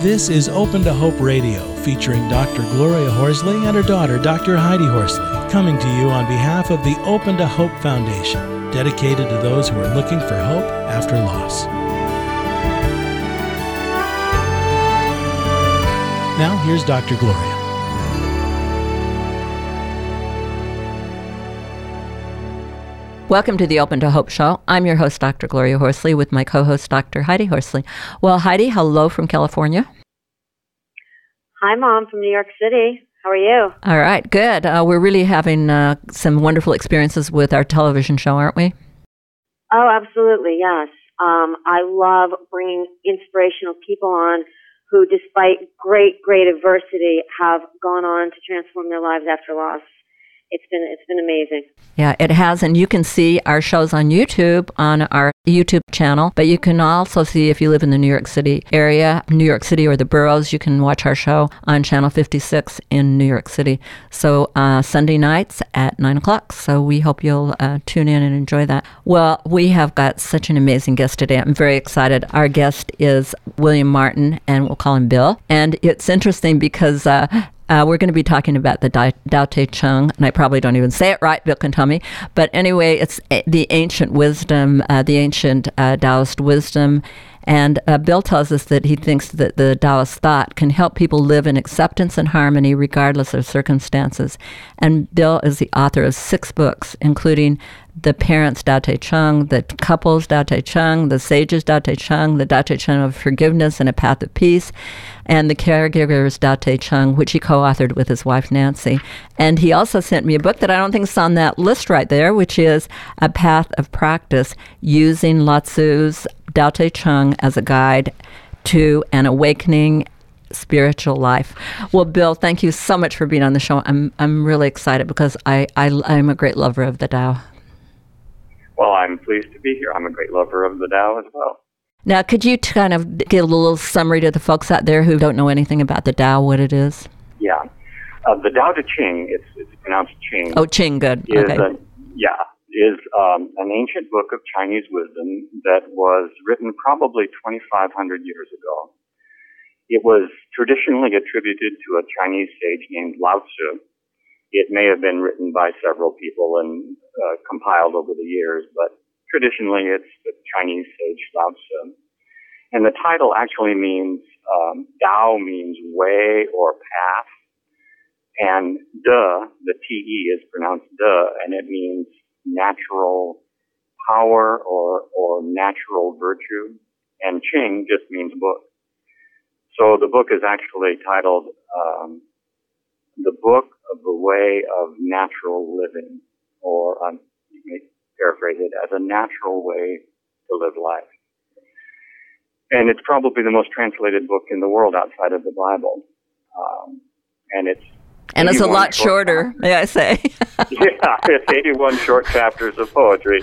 This is Open to Hope Radio, featuring Dr. Gloria Horsley and her daughter, Dr. Heidi Horsley, coming to you on behalf of the Open to Hope Foundation, dedicated to those who are looking for hope after loss. Now, here's Dr. Gloria. Welcome to the Open to Hope Show. I'm your host, Dr. Gloria Horsley, with my co host, Dr. Heidi Horsley. Well, Heidi, hello from California. Hi, Mom, from New York City. How are you? All right, good. Uh, we're really having uh, some wonderful experiences with our television show, aren't we? Oh, absolutely, yes. Um, I love bringing inspirational people on who, despite great, great adversity, have gone on to transform their lives after loss it's been it's been amazing. Yeah, it has, and you can see our shows on YouTube on our YouTube channel. But you can also see if you live in the New York City area, New York City or the boroughs, you can watch our show on Channel 56 in New York City. So uh, Sunday nights at nine o'clock. So we hope you'll uh, tune in and enjoy that. Well, we have got such an amazing guest today. I'm very excited. Our guest is William Martin, and we'll call him Bill. And it's interesting because uh, uh, we're going to be talking about the Tao Te Ching, and I probably don't even say it right. Bill can tell me. But anyway, it's the ancient wisdom, uh, the ancient uh, Taoist wisdom. And uh, Bill tells us that he thinks that the Taoist thought can help people live in acceptance and harmony regardless of circumstances. And Bill is the author of six books, including the parents Tao Te Ching, the couples Tao Te Ching, the sages Tao Te Ching, the Tao Te Ching of forgiveness and a path of peace, and the caregivers Tao Te Ching, which he co-authored with his wife Nancy. And he also sent me a book that I don't think is on that list right there, which is a path of practice using Lao Tzu's Tao Te Ching as a guide to an awakening spiritual life. Well, Bill, thank you so much for being on the show. I'm I'm really excited because I, I I'm a great lover of the Tao. Well, I'm pleased to be here. I'm a great lover of the Tao as well. Now, could you kind of give a little summary to the folks out there who don't know anything about the Tao, what it is? Yeah. Uh, the Tao Te Ching, it's, it's pronounced Ching. Oh, Ching, good. Okay. A, yeah, is um, an ancient book of Chinese wisdom that was written probably 2,500 years ago. It was traditionally attributed to a Chinese sage named Lao Tzu, it may have been written by several people and uh, compiled over the years, but traditionally it's the Chinese sage Lao Tzu. And the title actually means, um, Tao means way or path. And De, the T-E is pronounced De, and it means natural power or, or natural virtue. And Ching just means book. So the book is actually titled, um, The Book of the way of natural living, or um, paraphrase it as a natural way to live life. And it's probably the most translated book in the world outside of the Bible. Um, and it's and it's a lot shorter, may I say? yeah, it's 81 short chapters of poetry.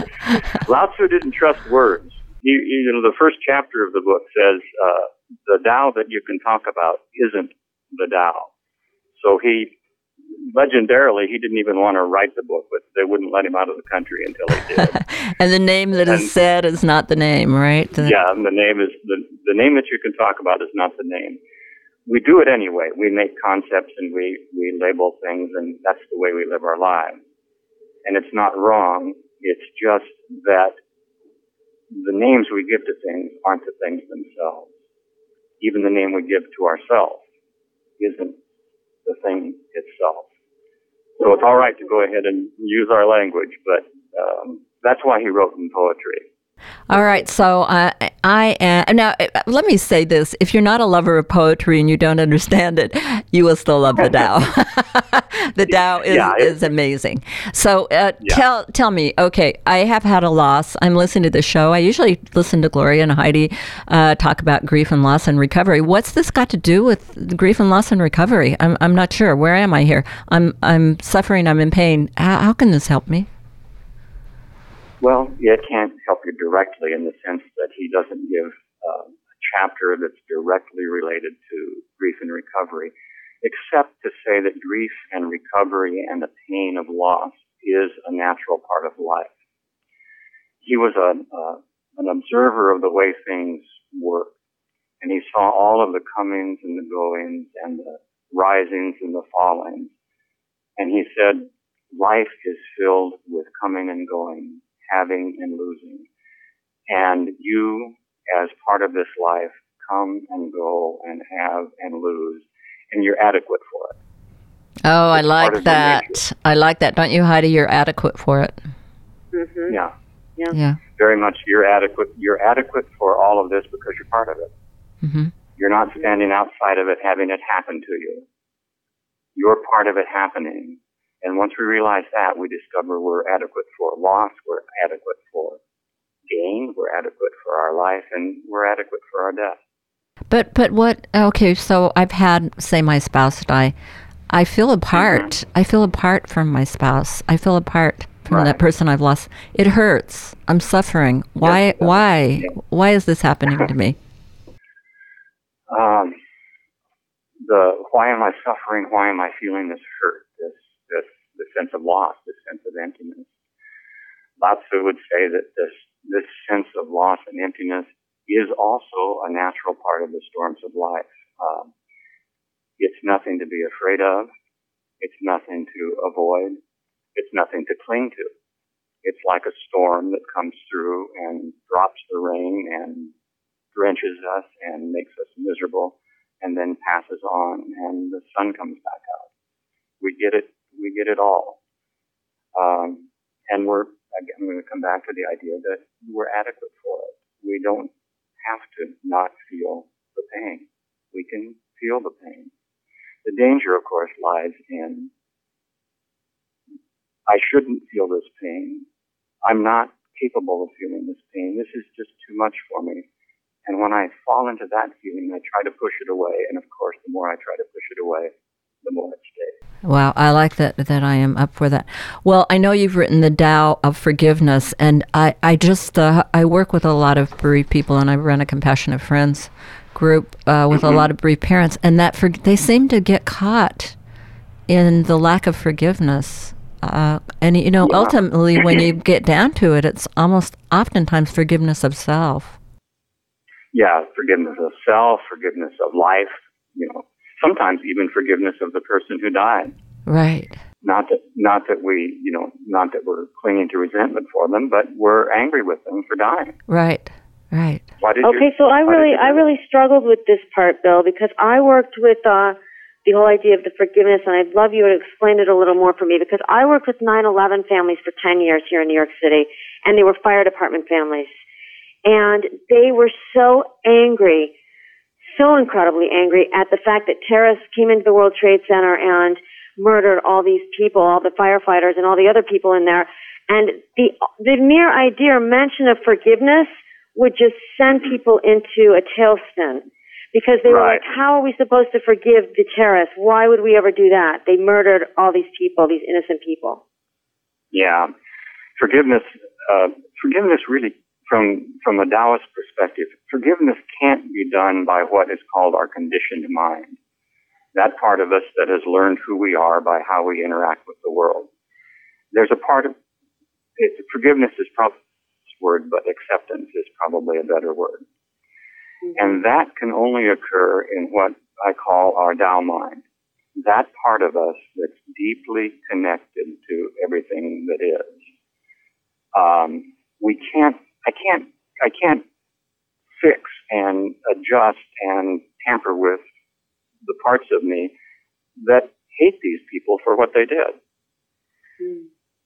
Lao Tzu didn't trust words. He, you know, the first chapter of the book says, uh, the Tao that you can talk about isn't the Tao. So he legendarily, he didn't even want to write the book, but they wouldn't let him out of the country until he did. and the name that and, is said is not the name, right? The, yeah, the name is the the name that you can talk about is not the name. We do it anyway. We make concepts and we we label things, and that's the way we live our lives. And it's not wrong. It's just that the names we give to things aren't the things themselves. Even the name we give to ourselves isn't the thing itself. So it's all right to go ahead and use our language, but um, that's why he wrote in poetry. All right, so uh, I am now. Uh, let me say this: if you're not a lover of poetry and you don't understand it, you will still love the Tao. the Tao is, yeah, is amazing. So uh, yeah. tell tell me, okay, I have had a loss. I'm listening to the show. I usually listen to Gloria and Heidi uh, talk about grief and loss and recovery. What's this got to do with grief and loss and recovery? I'm I'm not sure. Where am I here? I'm I'm suffering. I'm in pain. How, how can this help me? Well, it can't help you directly in the sense that he doesn't give uh, a chapter that's directly related to grief and recovery, except to say that grief and recovery and the pain of loss is a natural part of life. He was a, uh, an observer of the way things work. and he saw all of the comings and the goings and the risings and the fallings. And he said, life is filled with coming and going, having and losing. And you, as part of this life, come and go and have and lose, and you're adequate for it. Oh, I like that. I like that. Don't you, Heidi? You're adequate for it. Mm-hmm. Yeah. Yeah. Yeah. Very much you're adequate. You're adequate for all of this because you're part of it. hmm You're not standing outside of it having it happen to you. You're part of it happening. And once we realize that, we discover we're adequate for loss, we're adequate for gain, we're adequate for our life, and we're adequate for our death. But but what? Okay, so I've had say my spouse die. I feel apart. I feel apart from my spouse. I feel apart from that person I've lost. It hurts. I'm suffering. Why? does. why? Why is this happening to me? Um, the why am I suffering? Why am I feeling this hurt? This this this sense of loss, this sense of emptiness. Lao Tzu would say that this this sense of loss and emptiness is also a natural part of the storms of life. Um, it's nothing to be afraid of. It's nothing to avoid. It's nothing to cling to. It's like a storm that comes through and drops the rain and drenches us and makes us miserable and then passes on and the sun comes back out. We get it, we get it all. Um, and we're, again, I'm going to come back to the idea that we're adequate for it. We don't have to not feel the pain. We can feel the pain. The danger, of course, lies in I shouldn't feel this pain. I'm not capable of feeling this pain. This is just too much for me. And when I fall into that feeling, I try to push it away. And of course, the more I try to push it away, the more it stays. Wow, I like that that I am up for that. Well, I know you've written the Tao of Forgiveness, and I I just uh, I work with a lot of bereaved people, and I run a compassionate friends group uh, with a lot of bereaved parents, and that for, they seem to get caught in the lack of forgiveness. Uh, and you know, Yeah. ultimately, when you get down to it, it's almost oftentimes forgiveness of self. Yeah, forgiveness of self, forgiveness of life, you know, sometimes even forgiveness of the person who died. Right. Not that, not that we, you know, not that we're clinging to resentment for them, but we're angry with them for dying. Right. Right. Why did Okay, you, so I why really, I really struggled with this part, Bill, because I worked with uh, the whole idea of the forgiveness, and I'd love you to explain it a little more for me because I worked with 9/11 families for 10 years here in New York City, and they were fire department families, and they were so angry, so incredibly angry at the fact that terrorists came into the World Trade Center and murdered all these people, all the firefighters, and all the other people in there, and the the mere idea or mention of forgiveness would just send people into a tailspin because they were Right. like, how are we supposed to forgive the terrorists? Why would we ever do that? They murdered all these people, these innocent people. Yeah, forgiveness. Uh, forgiveness really, from from a Taoist perspective, forgiveness can't be done by what is called our conditioned mind. That part of us that has learned who we are by how we interact with the world. There's a part of it, forgiveness is probably this word, but acceptance is probably a better word. And that can only occur in what I call our Tao mind. That part of us that's deeply connected to everything that is. Um, we can't, I can't, I can't fix and adjust and tamper with the parts of me that hate these people for what they did.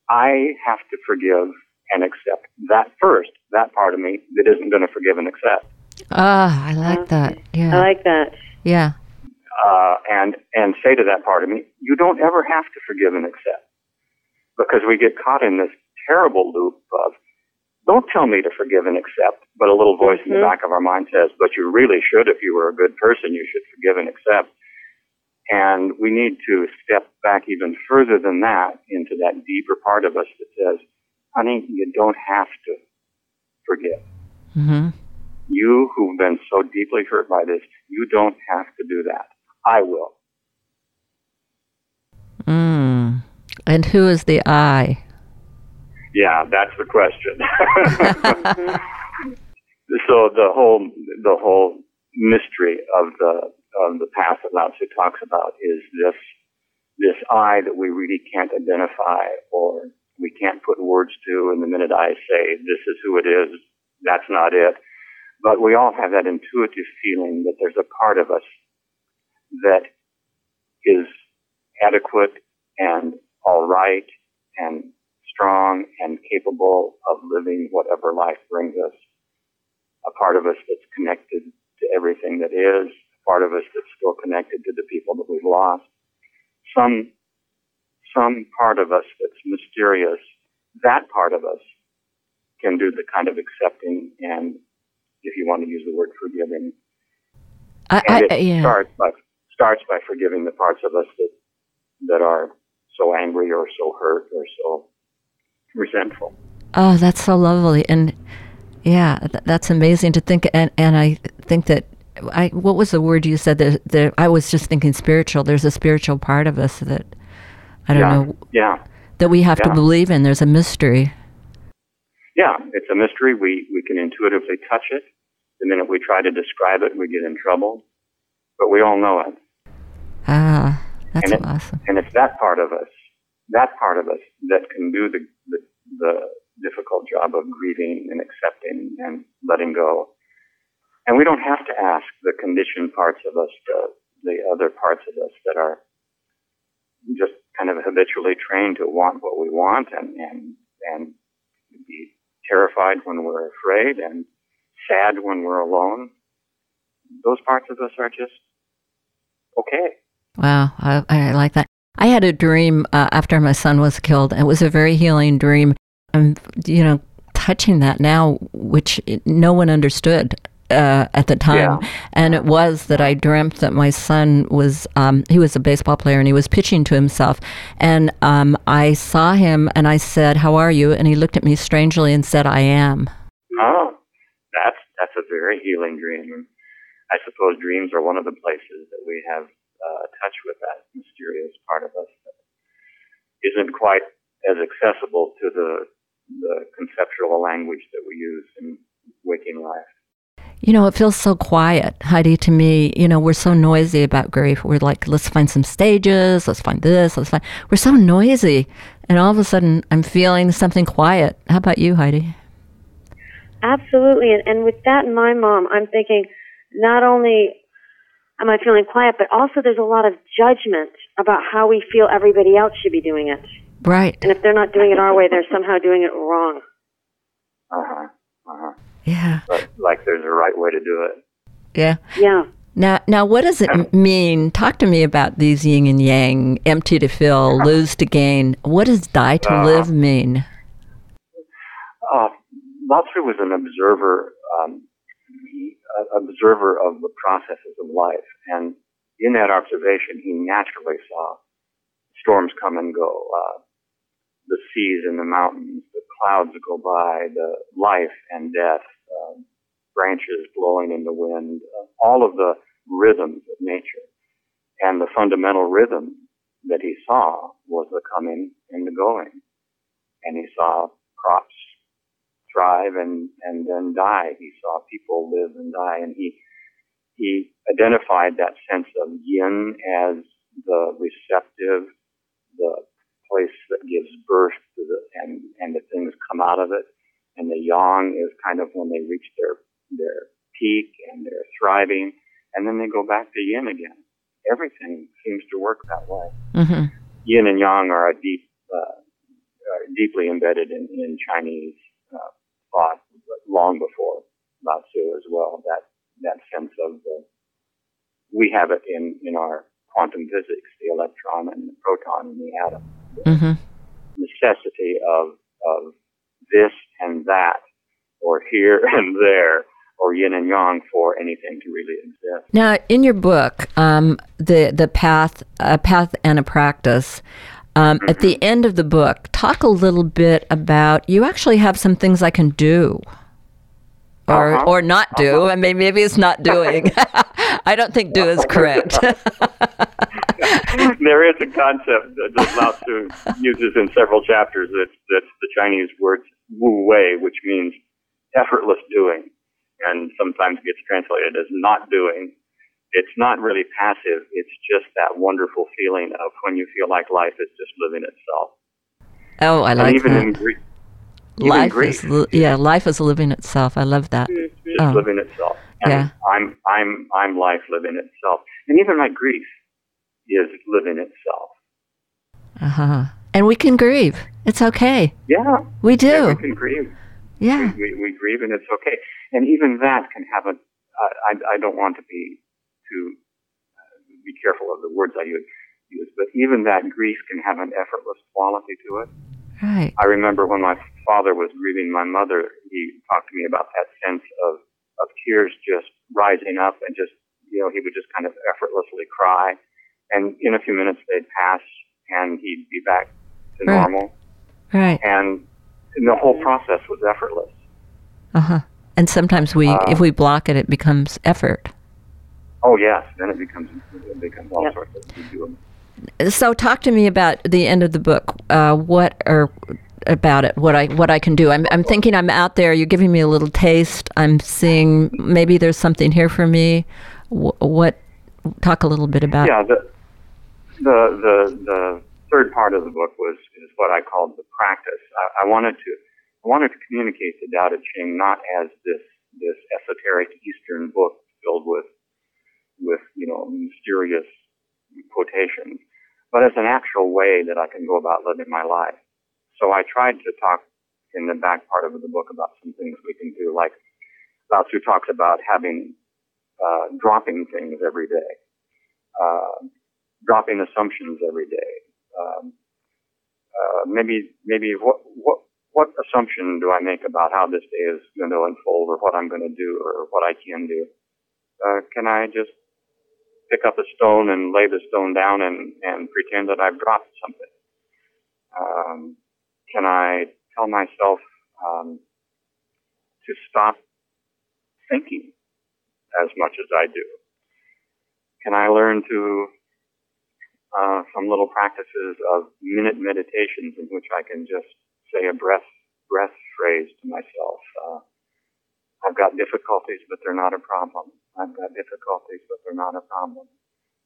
I have to forgive and accept that first, that part of me that isn't going to forgive and accept. Ah, I like that. Yeah. I like that. yeah. uh, and and say to that part of me, you don't ever have to forgive and accept, because we get caught in this terrible loop of, don't tell me to forgive and accept, but a little voice in the Mhm. back of our mind says, but you really should if you were a good person, you should forgive and accept. And we need to step back even further than that into that deeper part of us that says, honey, you don't have to forgive. hmm You who've been so deeply hurt by this, you don't have to do that. I will. Mm. And who is the I? Yeah, that's the question. so the whole the whole mystery of the of the path that Lao Tzu talks about is this this I that we really can't identify or we can't put words to. And the minute I say this is who it is, that's not it. But we all have that intuitive feeling that there's a part of us that is adequate and all right and strong and capable of living whatever life brings us. A part of us that's connected to everything that is, a part of us that's still connected to the people that we've lost. Some, some part of us that's mysterious, that part of us can do the kind of accepting and, if you want to use the word forgiving. I, I, it uh, yeah. starts by starts by forgiving the parts of us that that are so angry or so hurt or so resentful. Oh, that's so lovely, and yeah, th- that's amazing to think. And and I think that I what was the word you said that that I was just thinking spiritual. There's a spiritual part of us that I don't yeah. know Yeah. that we have to believe in. There's a mystery. Yeah, it's a mystery. We we can intuitively touch it. The minute we try to describe it, we get in trouble. But we all know it. Ah, that's And it- awesome. And it's that part of us, that part of us that can do the, the, the difficult job of grieving and accepting and letting go. And we don't have to ask the conditioned parts of us, the, the other parts of us that are just kind of habitually trained to want what we want and, and, and be terrified when we're afraid and sad when we're alone. Those parts of us are just okay. Wow, I, I like that. I had a dream uh, after my son was killed. It was a very healing dream. I'm, you know, touching that now, which no one understood uh, at the time. Yeah. And it was that I dreamt that my son was, um, he was a baseball player and he was pitching to himself. And um, I saw him and I said, How are you? And he looked at me strangely and said, I am. Oh, that's that's a very healing dream. I suppose dreams are one of the places that we have uh, touch with that mysterious part of us that isn't quite as accessible to the the conceptual language that we use in waking life. You know, it feels so quiet, Heidi, to me. You know, we're so noisy about grief. We're like, let's find some stages, let's find this, let's find. We're so noisy. And all of a sudden, I'm feeling something quiet. How about you, Heidi? Absolutely. And, and with that in mind, Mom, I'm thinking not only am I feeling quiet, but also there's a lot of judgment about how we feel everybody else should be doing it. Right. And if they're not doing it our way, they're somehow doing it wrong. Uh huh. Uh huh. Yeah. But like, there's a right way to do it. Yeah. Yeah. Now, now, what does it mean? Talk to me about these yin and yang, empty to fill, lose to gain. What does die to Uh-huh. live mean? Uh, Lao Tzu was an observer, um, he, uh, observer of the processes of life, and in that observation, he naturally saw storms come and go, uh, the seas and the mountains, the clouds go by, the life and death, uh, branches blowing in the wind, uh, all of the rhythms of nature. And the fundamental rhythm that he saw was the coming and the going. And he saw crops thrive and, and then die. He saw people live and die. And he, he identified that sense of yin as the receptive, the place that gives birth to the, and, and the things come out of it. And the yang is kind of when they reach their, their peak and they're thriving. And then they go back to yin again. Everything seems to work that way. hmm Yin and yang are a deep, uh, are deeply embedded in, in Chinese thought long before Lao Tzu as well. That that sense of the, we have it in in our quantum physics, the electron and the proton and the atom. hmm Necessity of of this and that, or here and there, or yin and yang for anything to really exist. Now, in your book, um, the the path, a path and a practice. Um, At the end of the book, talk a little bit about. You actually have some things I can do, or Uh-huh. or not do. I mean, maybe it's not doing. I don't think do is correct. there is a concept that, that Lao Tzu uses in several chapters. That's that's the Chinese word wu wei, which means effortless doing. and sometimes gets translated as not doing. It's not really passive. It's just that wonderful feeling of when you feel like life is just living itself. Oh, I like and even that. in grief, life grief, is li- yeah, life is living itself. I love that. Just Oh. living itself. And Yeah. I'm I'm I'm life living itself. And even my grief is living itself. Uh huh. And we can grieve. It's okay. Yeah. We do. yeah, we can grieve. Yeah. We, we, we grieve and it's okay. And even that can have a, uh, I, I don't want to be too, uh, be careful of the words I use, use, but even that grief can have an effortless quality to it. Right. I remember when my father was grieving my mother, he talked to me about that sense of, of tears just rising up and just, you know, he would just kind of effortlessly cry. And in a few minutes they'd pass and he'd be back to Right. normal. Right. And, and the whole process was effortless. Uh huh. And sometimes we, Uh, if we block it, it becomes effort. Oh yes, then it becomes it becomes all Yep. sorts of. So, talk to me about the end of the book. Uh, what or about it? What I what I can do? I'm I'm thinking I'm out there. You're giving me a little taste. I'm seeing maybe there's something here for me. Wh- what? Talk a little bit about. Yeah, the, the the the third part of the book was is what I called the practice. I, I wanted to I wanted to communicate the Tao Te Ching not as this this esoteric Eastern book filled with with you know mysterious quotations, but as an actual way that I can go about living my life. So I tried to talk in the back part of the book about some things we can do, like Lao Tzu talks about having uh, dropping things every day, uh, dropping assumptions every day. Um, uh, maybe maybe what what what assumption do I make about how this day is going to unfold, or what I'm going to do, or what I can do? Uh, can I just pick up a stone and lay the stone down and, and pretend that I've dropped something? Um, can I tell myself um, to stop thinking as much as I do? Can I learn to uh, some little practices of minute meditations in which I can just say a breath breath phrase to myself? Uh, I've got difficulties, but they're not a problem. I've got difficulties, but they're not a problem.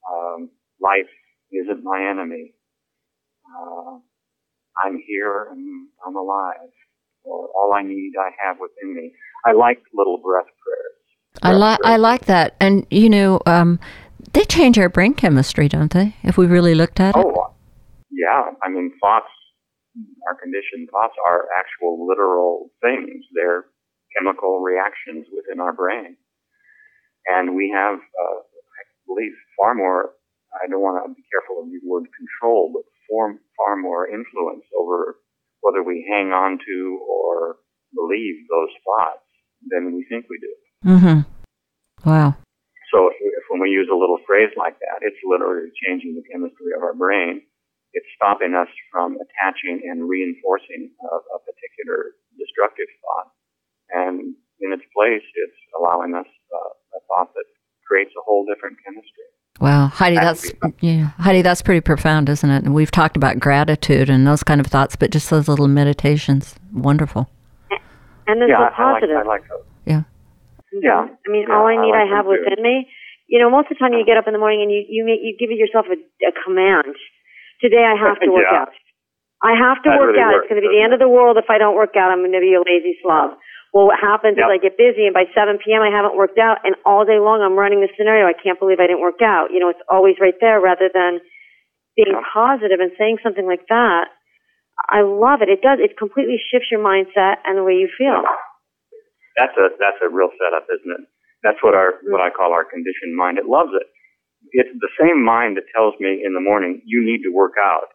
Um, life isn't my enemy. Uh, I'm here and I'm alive. Or all I need, I have within me. I like little breath prayers. I like I like that. And you know, um, they change our brain chemistry, don't they? If we really looked at it. Oh, yeah. I mean, thoughts, our conditioned thoughts are actual literal things. They're chemical reactions within our brain. And we have, uh, I believe, far more, I don't want to be careful of the word control, but far, far more influence over whether we hang on to or believe those thoughts than we think we do. Mm-hmm. Wow. So if, if when we use a little phrase like that, it's literally changing the chemistry of our brain. It's stopping us from attaching and reinforcing a, a particular. And in its place, it's allowing us uh, a thought that creates a whole different chemistry. Wow, Heidi, That that's would yeah, Heidi, that's pretty profound, isn't it? And we've talked about gratitude and those kind of thoughts, but just those little meditations, wonderful. And they're yeah, so I, I like positive. I like those. Yeah. Yeah. I mean, Yeah, all I I need, I, like them have too. within me. You know, most of the time you get up in the morning and you you make, you give yourself a, a command. Today I have to work Yeah. out. I have to That work really out. works, it's going to be the end of the world if I don't work out. I'm going to be a lazy slob. Well, what happens Yep. is I get busy, and by 7 p.m. I haven't worked out, and all day long I'm running the scenario. I can't believe I didn't work out. You know, it's always right there, rather than being Yeah. positive and saying something like that. I love it. It does. It completely shifts your mindset and the way you feel. That's a that's a real setup, isn't it? That's what our what I call our conditioned mind. It loves it. It's the same mind that tells me in the morning you need to work out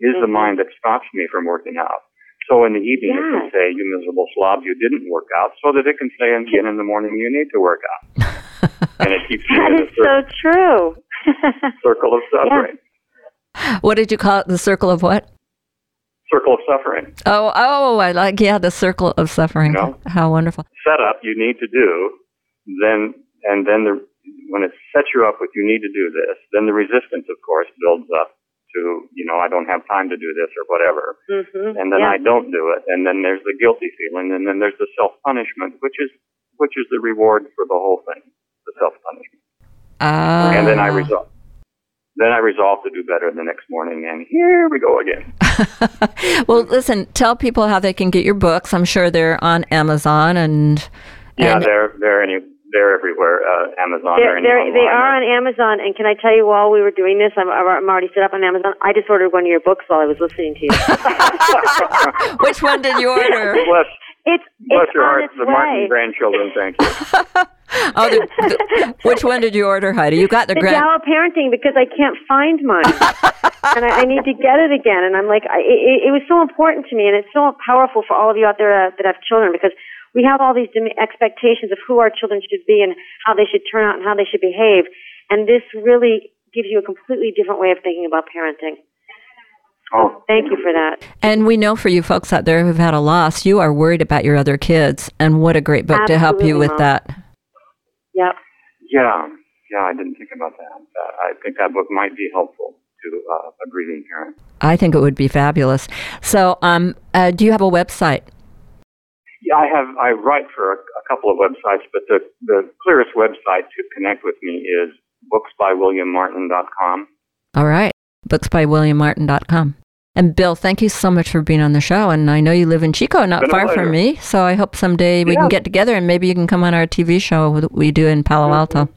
is the Mhm. mind that stops me from working out. So in the evening it can say, "You miserable slob, you didn't work out," so that it can say again in the morning, "You need to work out," and it keeps me That in a is so true. circle of suffering. What did you call it? The circle of what? Circle of suffering. Oh, oh, I like yeah, the circle of suffering. You know? How wonderful. setup you need to do, then and then the when it sets you up with you need to do this, then the resistance, of course, builds up to you know I don't have time to do this or whatever, hmm and then yeah. I don't do it, and then there's the guilty feeling, and then there's the self punishment, which is which is the reward for the whole thing, the self punishment. Uh, and then I resolve. Then I resolve to do better the next morning, and here we go again. well, listen, tell people how they can get your books. I'm sure they're on Amazon and. Yeah, and they're they're any they're everywhere. Amazon. They're, any they're, they are on Amazon, and can I tell you, while we were doing this, I'm, I'm already set up on Amazon. I just ordered one of your books while I was listening to you. Which one did you order? bless it's bless it's your on heart, its the Martin grandchildren. Thank you. Oh, the, the, which one did you order, Heidi? You got the The grand. Tao Parenting because I can't find mine, and I, I need to get it again. And I'm like, I, it, it was so important to me, and it's so powerful for all of you out there uh, that have children because we have all these expectations of who our children should be and how they should turn out and how they should behave, and this really gives you a completely different way of thinking about parenting. Oh, Thank you for that. And we know for you folks out there who've had a loss, you are worried about your other kids, and what a great book to help you with Mom. that. Yep. yeah, yeah. I didn't think about that. Uh, I think that book might be helpful to uh, a grieving parent. I think it would be fabulous. So, um, uh, do you have a website? Yeah, I have. I write for a, a couple of websites, but the the clearest website to connect with me is booksbywilliammartin.com. All right, booksbywilliammartin.com. And Bill, thank you so much for being on the show. And I know you live in Chico, not far from me. So I hope someday we Yeah. can get together and maybe you can come on our TV show that we do in Palo mm-hmm. Alto.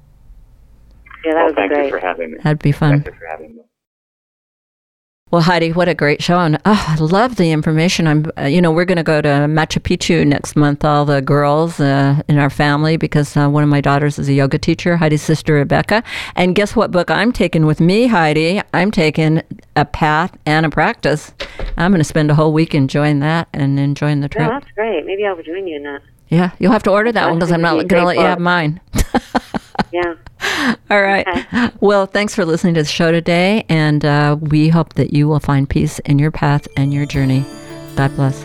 Yeah, that well, would be thank great. you for having me. That'd be fun. Thank you for having me. Well, Heidi, what a great show! And oh, I love the information. I'm, uh, you know, we're going to go to Machu Picchu next month. All the girls uh, in our family, because uh, one of my daughters is a yoga teacher, Heidi's sister Rebecca. And guess what book I'm taking with me, Heidi? I'm taking a path and a practice. I'm going to spend a whole week enjoying that and enjoying the trip. that's great. Maybe I'll join you in that. Yeah, you'll have to order that one because I'm not going to let you have mine. Yeah. All right. Okay. Well, thanks for listening to the show today, and uh, we hope that you will find peace in your path and your journey. God bless.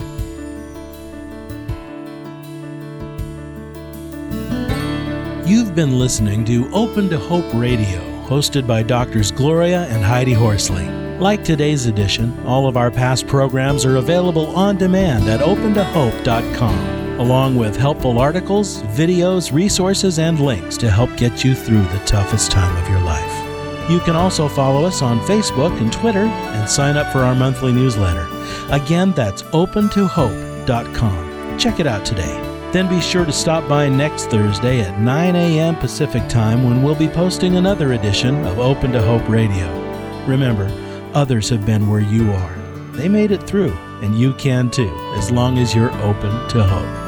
You've been listening to Open to Hope Radio, hosted by Doctors Gloria and Heidi Horsley. Like today's edition, all of our past programs are available on demand at opentohope.com, along with helpful articles, videos, resources, and links to help get you through the toughest time of your life. You can also follow us on Facebook and Twitter and sign up for our monthly newsletter. Again, that's opentohope.com. Check it out today. Then be sure to stop by next Thursday at 9 a.m. Pacific Time when we'll be posting another edition of Open to Hope Radio. Remember, others have been where you are. They made it through, and you can too, as long as you're open to hope.